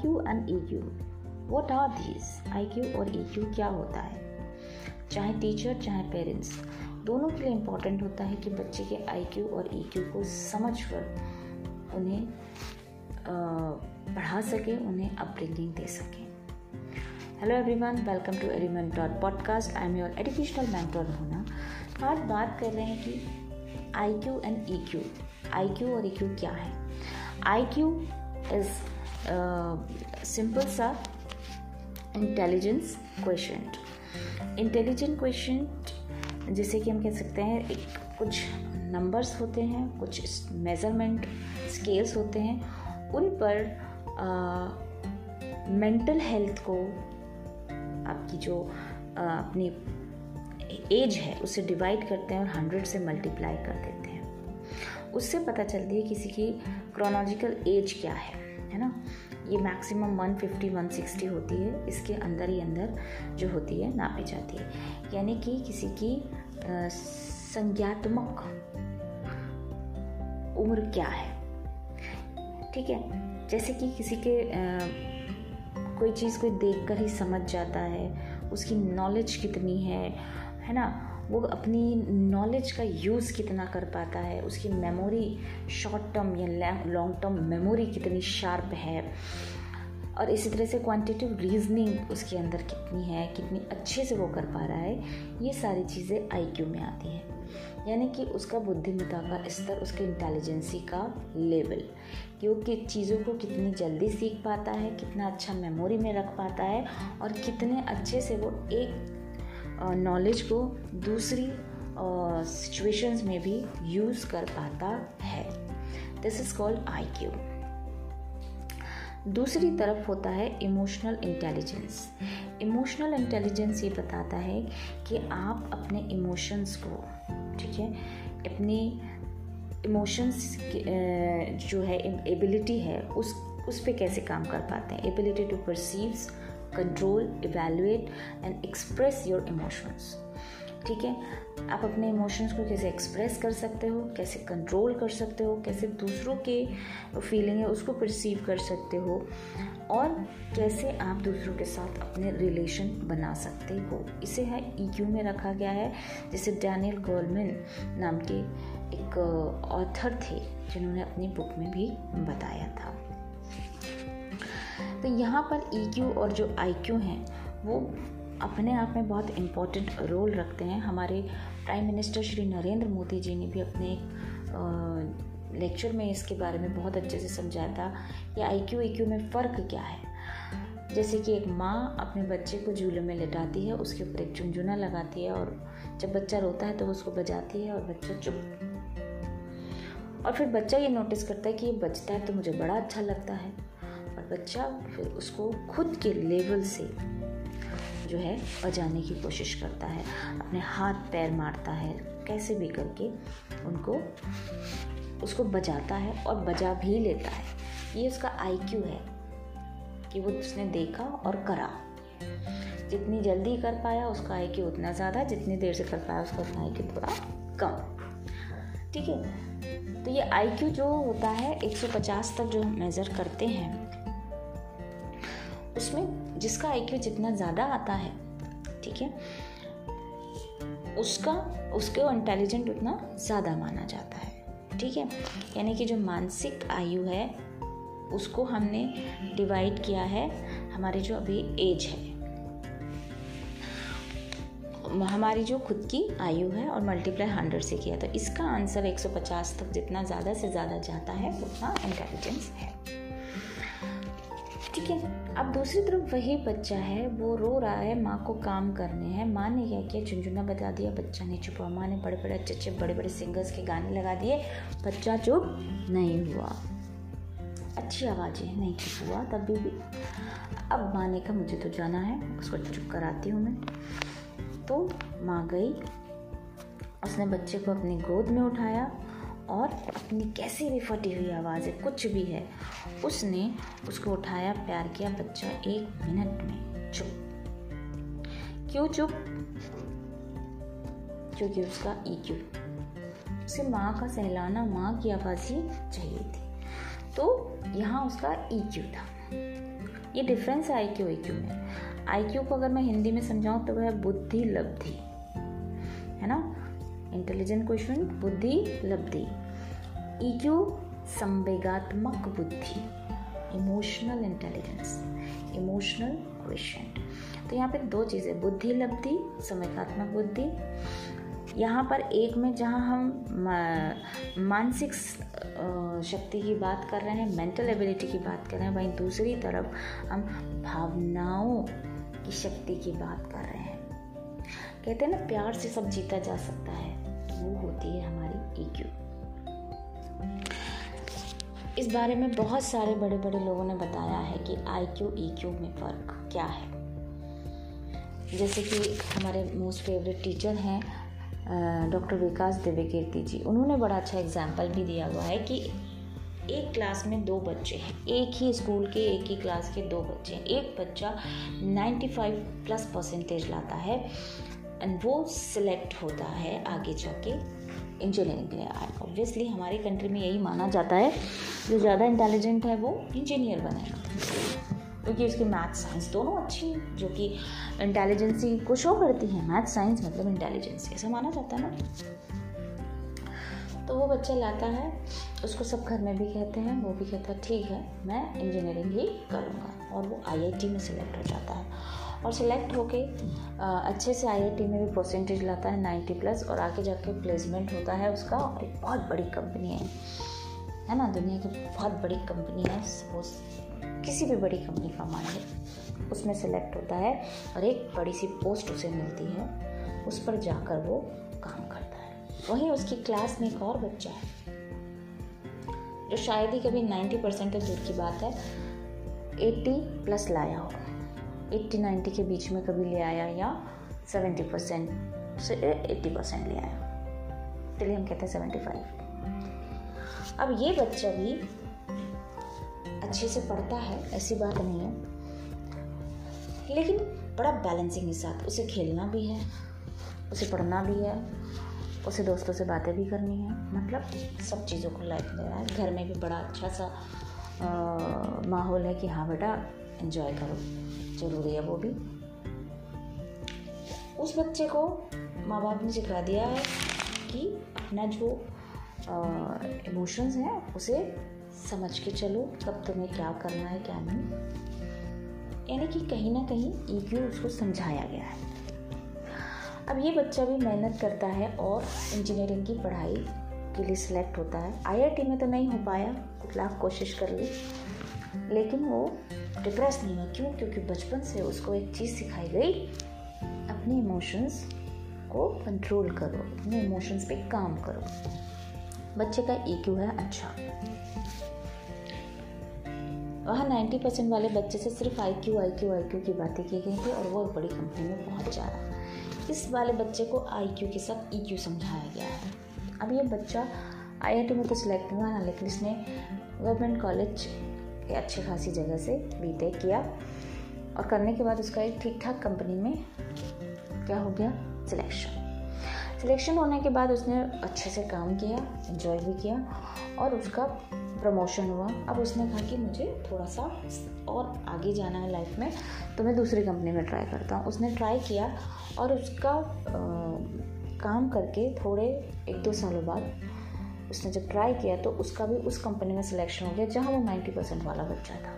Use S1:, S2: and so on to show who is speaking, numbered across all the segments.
S1: Q and Q what are I Q और E Q होता है? चाहे टीचर चाहे पेरेंट्स दोनों के लिए इंपॉर्टेंट होता है कि बच्चे के क्यू और क्यू को समझ कर उन्हें पढ़ा सके, उन्हें अपब्रिंगिंग दे सके। Hello everyone welcome to Eriman dot podcast I am your educational mentor होना आज बात कर रहे हैं कि I Q and E Q I Q और ई क्यू क्या है? आई क्यू इज़ सिंपल सा इंटेलिजेंस क्वेश्चन इंटेलिजेंट क्वेश्चन जैसे कि हम कह सकते हैं एक कुछ नंबर्स होते हैं कुछ मेज़रमेंट स्केल्स होते हैं उन पर मेंटल हेल्थ को आपकी जो आ, अपनी एज है उसे डिवाइड करते हैं और हंड्रेड से मल्टीप्लाई कर देते हैं। उससे पता चलती है किसी की क्रोनोलॉजिकल एज क्या है। ये मैक्सिमम 150 160 होती है। इसके अंदर ही अंदर जो होती है नापी जाती है। यानी कि किसी की संज्ञात्मक उम्र क्या है? ठीक है? जैसे कि किसी के आ, कोई चीज़ कोई देख कर ही समझ जाता है उसकी नॉलेज कितनी है है ना? वो अपनी नॉलेज का यूज़ कितना कर पाता है, उसकी मेमोरी शॉर्ट टर्म या लॉन्ग टर्म मेमोरी कितनी शार्प है, और इसी तरह से क्वांटिटिव रीजनिंग उसके अंदर कितनी है, कितनी अच्छे से वो कर पा रहा है, ये सारी चीज़ें आईक्यू में आती हैं। यानी कि उसका बुद्धिमत्ता का स्तर, उसके इंटेलिजेंसी का लेवल कि वो किस चीज़ों को कितनी जल्दी सीख पाता है, कितना अच्छा मेमोरी में रख पाता है, और कितने अच्छे से वो एक नॉलेज को दूसरी सिचुएशंस में भी यूज़ कर पाता है। This is called I Q दूसरी तरफ़ होता है इमोशनल इंटेलिजेंस इमोशनल इंटेलिजेंस ये बताता है कि आप अपने इमोशंस को, ठीक है, अपनी इमोशंस जो है एबिलिटी है, उस उस पर कैसे काम कर पाते हैं? Ability to perceives control evaluate and express your emotions ठीक है? आप अपने इमोशंस को कैसे एक्सप्रेस कर सकते हो, कैसे कंट्रोल कर सकते हो, कैसे दूसरों के फीलिंग है उसको परसीव कर सकते हो, और कैसे आप दूसरों के साथ अपने रिलेशन बना सकते हो। इसे है ई e में रखा गया है, जैसे डैनियल गोलमिन नाम के एक ऑथर थे, जिन्होंने अपनी बुक में भी बताया था। तो यहाँ पर ई e और जो IQ हैं, वो अपने आप में बहुत इम्पोर्टेंट रोल रखते हैं। हमारे प्राइम मिनिस्टर श्री नरेंद्र मोदी जी ने भी अपने एक लेक्चर में इसके बारे में बहुत अच्छे से समझाया था कि आई क्यू ई क्यू में फ़र्क क्या है। जैसे कि एक माँ अपने बच्चे को झूले में लेटाती है, उसके ऊपर एक चुनचुना लगाती है और जब बच्चा रोता है तो उसको बजाती है और बच्चा चुप। और फिर बच्चा ये नोटिस करता है कि ये बजता है तो मुझे बड़ा अच्छा लगता है। बच्चा फिर उसको खुद के लेवल से जो है बजाने की कोशिश करता है, अपने हाथ पैर मारता है, कैसे भी करके उनको, उसको बजाता है और बजा भी लेता है। ये उसका आईक्यू है कि वो उसने देखा और करा। जितनी जल्दी कर पाया उसका आईक्यू उतना ज़्यादा, जितनी देर से कर पाया उसका उतना आईक्यू थोड़ा कम। ठीक है? तो ये आईक्यू जो होता है 150 तक जो मेज़र करते हैं उसमें जिसका आई जितना ज़्यादा आता है, ठीक है, उसका, उसके इंटेलिजेंट उतना ज़्यादा माना जाता है, ठीक है। यानी कि जो मानसिक आयु है, उसको हमने डिवाइड किया है, हमारी जो अभी एज है, हमारी जो खुद की आयु है और मल्टीप्लाई हंड्रेड से किया तो इसका आंसर 150 तक जितना ज़्यादा से ज़्यादा जाता है, उतना इंटेलिजेंस है। ठीक है अब दूसरी तरफ़ वही बच्चा है वो रो रहा है माँ को काम करने हैं। माँ ने क्या किया? झुंझुना बता दिया बच्चा नहीं चुप हुआ माँ ने बड़े बड़े अच्छे अच्छे बड़े बड़े सिंगर्स के गाने लगा दिए। बच्चा चुप नहीं हुआ। अच्छी आवाज़ें नहीं चुप हुआ तब भी, भी। अब माँ ने कहा मुझे तो जाना है उसको चुप कराती हूँ मैं। तो माँ गई उसने बच्चे को अपनी गोद में उठाया। और अपनी कैसी भी फटी हुई आवाज़ है, कुछ भी है। उसने उसको उठाया, प्यार किया बच्चा एक मिनट में। चुप। क्यों चुप? क्योंकि उसका ईक्यू उसे माँ का सहलाना, माँ की आवाज़ ही चाहिए थी। तो यहाँ उसका ईक्यू था। ये डिफरेंस है आई क्यू क्यू में? आई क्यू को अगर मैं हिंदी में समझाऊं तो वह बुद्धि लब्धि है ना? इंटेलिजेंट क्वेश्चन बुद्धि, लब्धि। ई क्यू संवेगात्मक बुद्धि। इमोशनल इंटेलिजेंस इमोशनल क्वेश्चन तो यहाँ पे दो चीज़ें, बुद्धि, लब्धि, संवेगात्मक बुद्धि। यहाँ पर एक में जहाँ हम मानसिक शक्ति की बात कर रहे हैं मेंटल एबिलिटी की बात कर रहे हैं, वहीं दूसरी तरफ़ हम भावनाओं की शक्ति की बात कर रहे हैं। कहते हैं ना, प्यार से सब जीता जा सकता है। वो होती है हमारी ईक्यू इस बारे में बहुत सारे बड़े बड़े लोगों ने बताया है कि आई क्यू ई क्यू में फ़र्क क्या है। जैसे कि हमारे मोस्ट फेवरेट टीचर हैं डॉक्टर विकास देवेकीर्ति जी। उन्होंने बड़ा अच्छा एग्ज़ाम्पल भी दिया हुआ है कि एक क्लास में दो बच्चे हैं। एक ही स्कूल के, एक ही क्लास के दो बच्चे हैं। एक बच्चा 95 प्लस परसेंटेज लाता है एंड वो सिलेक्ट होता है आगे जाके इंजीनियरिंग के लिए। ऑब्वियसली हमारी कंट्री में यही माना जाता है, जो ज़्यादा इंटेलिजेंट है वो इंजीनियर बनेगा। क्योंकि उसकी मैथ साइंस दोनों अच्छी हैं, जो कि इंटेलिजेंसी को शो करती है। मैथ साइंस मतलब इंटेलिजेंसी ऐसा माना जाता है ना। तो वो बच्चा लाता है उसको सब घर में भी कहते हैं, वो भी कहता है, ठीक है, मैं इंजीनियरिंग ही करूँगा। और वो आईआईटी में सिलेक्ट हो जाता है। और सिलेक्ट होके अच्छे से आईआईटी में भी परसेंटेज लाता है नाइन्टी प्लस और आगे जाके प्लेसमेंट होता है उसका। और एक बहुत बड़ी कंपनी है। है ना? दुनिया की बहुत बड़ी कंपनी है। सपोज़ किसी भी बड़ी कंपनी का मान ले उसमें सेलेक्ट होता है और एक बड़ी सी पोस्ट उसे मिलती है। उस पर जाकर वो काम करता है। वहीं उसकी क्लास में एक और बच्चा है। जो शायद ही कभी 90 परसेंट दूर की बात है 80 प्लस लाया हो। 80 90 के बीच में कभी ले आया या 70 परसेंट से 80 परसेंट ले आया। चलिए हम कहते हैं 75 अब ये बच्चा भी अच्छे से पढ़ता है, ऐसी बात नहीं है। लेकिन बड़ा बैलेंसिंग के साथ उसे खेलना भी है, उसे पढ़ना भी है। उसे दोस्तों से बातें भी करनी है। मतलब सब चीज़ों को लाइफ दे रहा है घर में भी बड़ा अच्छा सा माहौल है कि हाँ बेटा इन्जॉय करो। ज़रूरी है वो भी। उस बच्चे को माँ बाप ने सिखा दिया है कि अपना जो इमोशंस हैं, उसे समझ के चलो, कब तुम्हें क्या करना है, क्या नहीं। यानी कि कहीं ना कहीं ईक्यू उसको समझाया गया है। अब ये बच्चा भी मेहनत करता है और इंजीनियरिंग की पढ़ाई के लिए सिलेक्ट होता है। आईआईटी में तो नहीं हो पाया लाख कोशिश कर ली। लेकिन वो डिप्रेस नहीं हुआ। क्यों? क्योंकि बचपन से उसको एक चीज़ सिखाई गई, अपने इमोशंस को कंट्रोल करो, अपने इमोशंस पे काम करो। बच्चे का ईक्यू है अच्छा। वहाँ 90 परसेंट वाले बच्चे से सिर्फ़ I Q I Q I Q की बातें की गई थी और वो बड़ी कंपनी में पहुँच जा रहा। इस वाले बच्चे को आई क्यू के साथ ई क्यू समझाया गया है। अब ये बच्चा आई आई टी में तो सिलेक्ट हुआ ना, लेकिन इसने गवर्नमेंट कॉलेज के अच्छी खासी जगह से बी किया। और करने के बाद उसका एक ठीक ठाक कंपनी में क्या हो गया? सिलेक्शन सिलेक्शन होने के बाद उसने अच्छे से काम किया इन्जॉय भी किया और उसका प्रमोशन हुआ। अब उसने कहा कि मुझे थोड़ा सा और आगे जाना है लाइफ में तो मैं दूसरी कंपनी में ट्राई करता हूँ। उसने ट्राई किया और उसका आ, काम करके थोड़े एक दो सालों बाद उसने जब ट्राई किया तो उसका भी उस कंपनी में सिलेक्शन हो गया जहाँ वो नाइन्टी परसेंट वाला बच्चा था।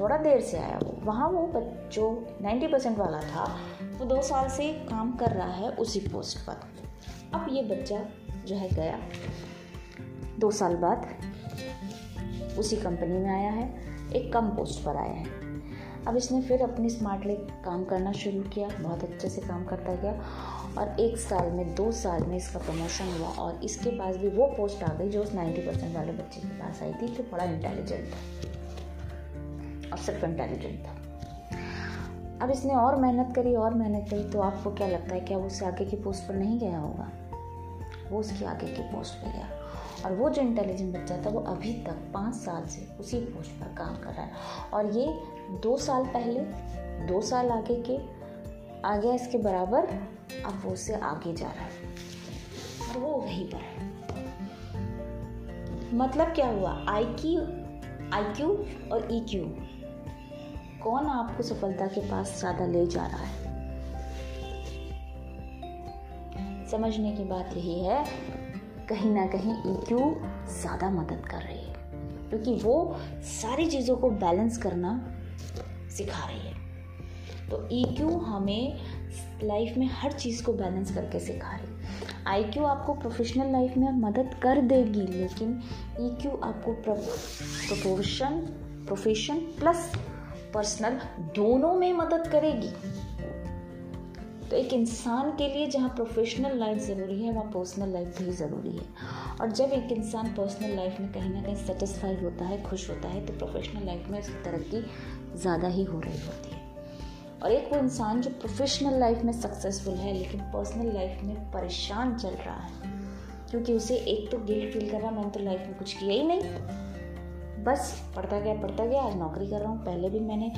S1: थोड़ा देर से आया वो। वहाँ वो जो नाइन्टी परसेंट वाला था वो दो साल से काम कर रहा है उसी पोस्ट पर। अब ये बच्चा जो है गया, दो साल बाद उसी कंपनी में आया है, एक कम पोस्ट पर आया है। अब इसने फिर अपनी स्मार्टली काम करना शुरू किया, बहुत अच्छे से काम करता गया और एक साल में, दो साल में इसका प्रमोशन हुआ और इसके पास भी वो पोस्ट आ गई जो उस नाइन्टी परसेंट वाले बच्चे के पास आई थी जो बड़ा इंटेलिजेंट था और सिर्फ़ इंटेलिजेंट था। अब इसने और मेहनत करी, और मेहनत करी तो आपको क्या लगता है क्या वो उससे आगे की पोस्ट पर नहीं गया होगा? वो उसकी आगे की पोस्ट पर गया। और वो जो इंटेलिजेंट बच्चा था, वो अभी तक पाँच साल से उसी पोस्ट पर काम कर रहा है। और ये दो साल पहले, दो साल आगे के आ गया इसके बराबर, अब वो उससे आगे जा रहा है। और वो वहीं पर है। मतलब क्या हुआ? आई की आईक्यू और ईक्यू कौन आपको सफलता के पास ज़्यादा ले जा रहा है? समझने की बात यही है, कहीं ना कहीं ईक्यू ज़्यादा मदद कर रही है, क्योंकि वो सारी चीज़ों को बैलेंस करना सिखा रही है। तो ईक्यू हमें लाइफ में हर चीज़ को बैलेंस करके सिखा रही है। आईक्यू आपको प्रोफेशनल लाइफ में मदद कर देगी, लेकिन ईक्यू आपको प्रोफेशन प्रोफेशन प्लस पर्सनल दोनों में मदद करेगी। तो एक इंसान के लिए जहाँ प्रोफेशनल लाइफ ज़रूरी है, वहाँ पर्सनल लाइफ भी ज़रूरी है। और जब एक इंसान पर्सनल लाइफ में कहीं ना कहीं सेटिस्फाइड होता है, खुश होता है तो प्रोफेशनल लाइफ में उसकी तरक्की ज़्यादा ही हो रही होती है। और एक वो इंसान जो प्रोफेशनल लाइफ में सक्सेसफुल है, लेकिन पर्सनल लाइफ में परेशान चल रहा है, क्योंकि उसे एक तो गिल्ट फील कर रहा मैंने तो लाइफ में कुछ किया ही नहीं। बस पढ़ता गया पढ़ता गया, आज नौकरी कर रहा हूँ। पहले भी मैंने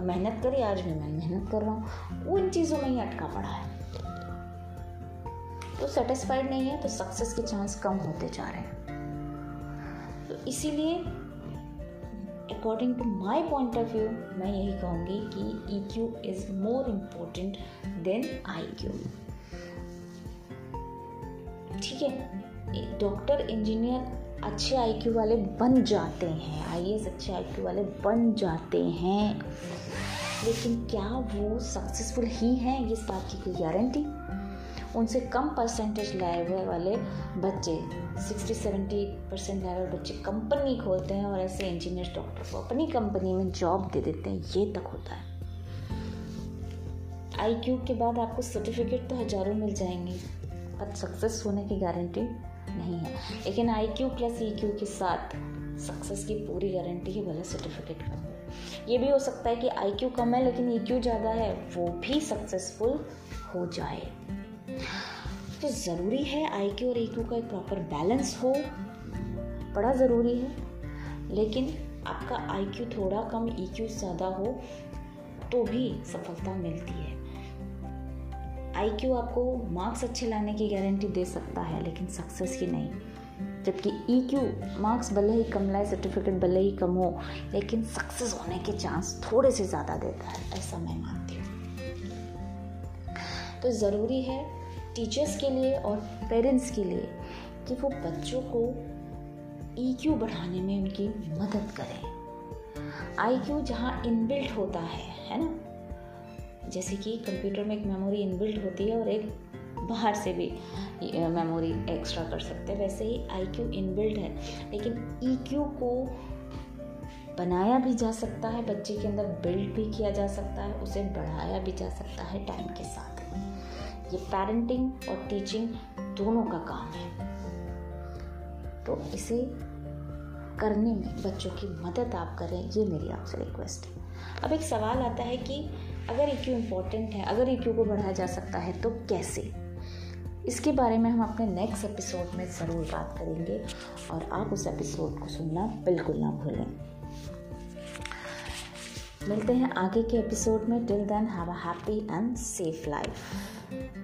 S1: मेहनत करी, आज भी मैं मेहनत कर रहा हूँ। इन चीज़ों में ही अटका पड़ा है। तो सेटिस्फाइड नहीं है तो सक्सेस के चांस कम होते जा रहे हैं। तो इसीलिए according to my point of view मैं यही कहूँगी कि E Q is more important than I Q ठीक है? डॉक्टर इंजीनियर अच्छे आईक्यू वाले बन जाते हैं। आईएएस अच्छे आईक्यू वाले बन जाते हैं। लेकिन क्या वो सक्सेसफुल ही हैं? इस बात की कोई गारंटी उनसे कम परसेंटेज लाए हुए वाले बच्चे 60 70 परसेंट लाए हुए बच्चे कंपनी खोलते हैं और ऐसे इंजीनियर डॉक्टर को अपनी कंपनी में जॉब दे देते हैं। ये तक होता है। आई क्यू के बाद आपको सर्टिफिकेट तो हज़ारों मिल जाएँगे पर सक्सेस होने की गारंटी नहीं है। लेकिन I Q plus E Q के साथ सक्सेस की पूरी गारंटी है, भले सर्टिफिकेट हो। ये भी हो सकता है कि आई क्यू कम है, लेकिन ई क्यू ज़्यादा है, वो भी सक्सेसफुल हो जाए। तो ज़रूरी है आई क्यू और ई क्यू का एक प्रॉपर बैलेंस हो। बड़ा ज़रूरी है। लेकिन आपका आई क्यू थोड़ा कम ई क्यू ज़्यादा हो तो भी सफलता मिलती है। आई क्यू आपको मार्क्स अच्छे लाने की गारंटी दे सकता है, लेकिन सक्सेस की नहीं। जबकि ई क्यू मार्क्स भले ही कम लाए सर्टिफिकेट भले ही कम हो, लेकिन सक्सेस होने के चांस थोड़े से ज़्यादा देता है, ऐसा मैं मानती हूँ। तो ज़रूरी है टीचर्स के लिए और पेरेंट्स के लिए कि वो बच्चों को ई क्यू बढ़ाने में उनकी मदद करें। आई क्यू जहाँ इनबिल्ट होता है है ना? जैसे कि कंप्यूटर में एक मेमोरी इनबिल्ट होती है और एक बाहर से भी मेमोरी एक्स्ट्रा कर सकते हैं। वैसे ही आई क्यू इनबिल्ट है, लेकिन ई e क्यू को बनाया भी जा सकता है, बच्चे के अंदर बिल्ड भी किया जा सकता है, उसे बढ़ाया भी जा सकता है टाइम के साथ। ये पेरेंटिंग और टीचिंग दोनों का काम है। तो इसे करने में बच्चों की मदद आप करें, ये मेरी आपसे रिक्वेस्ट है। अब एक सवाल आता है कि अगर ई क्यू इम्पोर्टेंट है, अगर ई क्यू को बढ़ाया जा सकता है तो कैसे? इसके बारे में हम अपने नेक्स्ट एपिसोड में ज़रूर बात करेंगे और आप उस एपिसोड को सुनना बिल्कुल ना भूलें। मिलते हैं आगे के एपिसोड में। Till then have a happy and safe life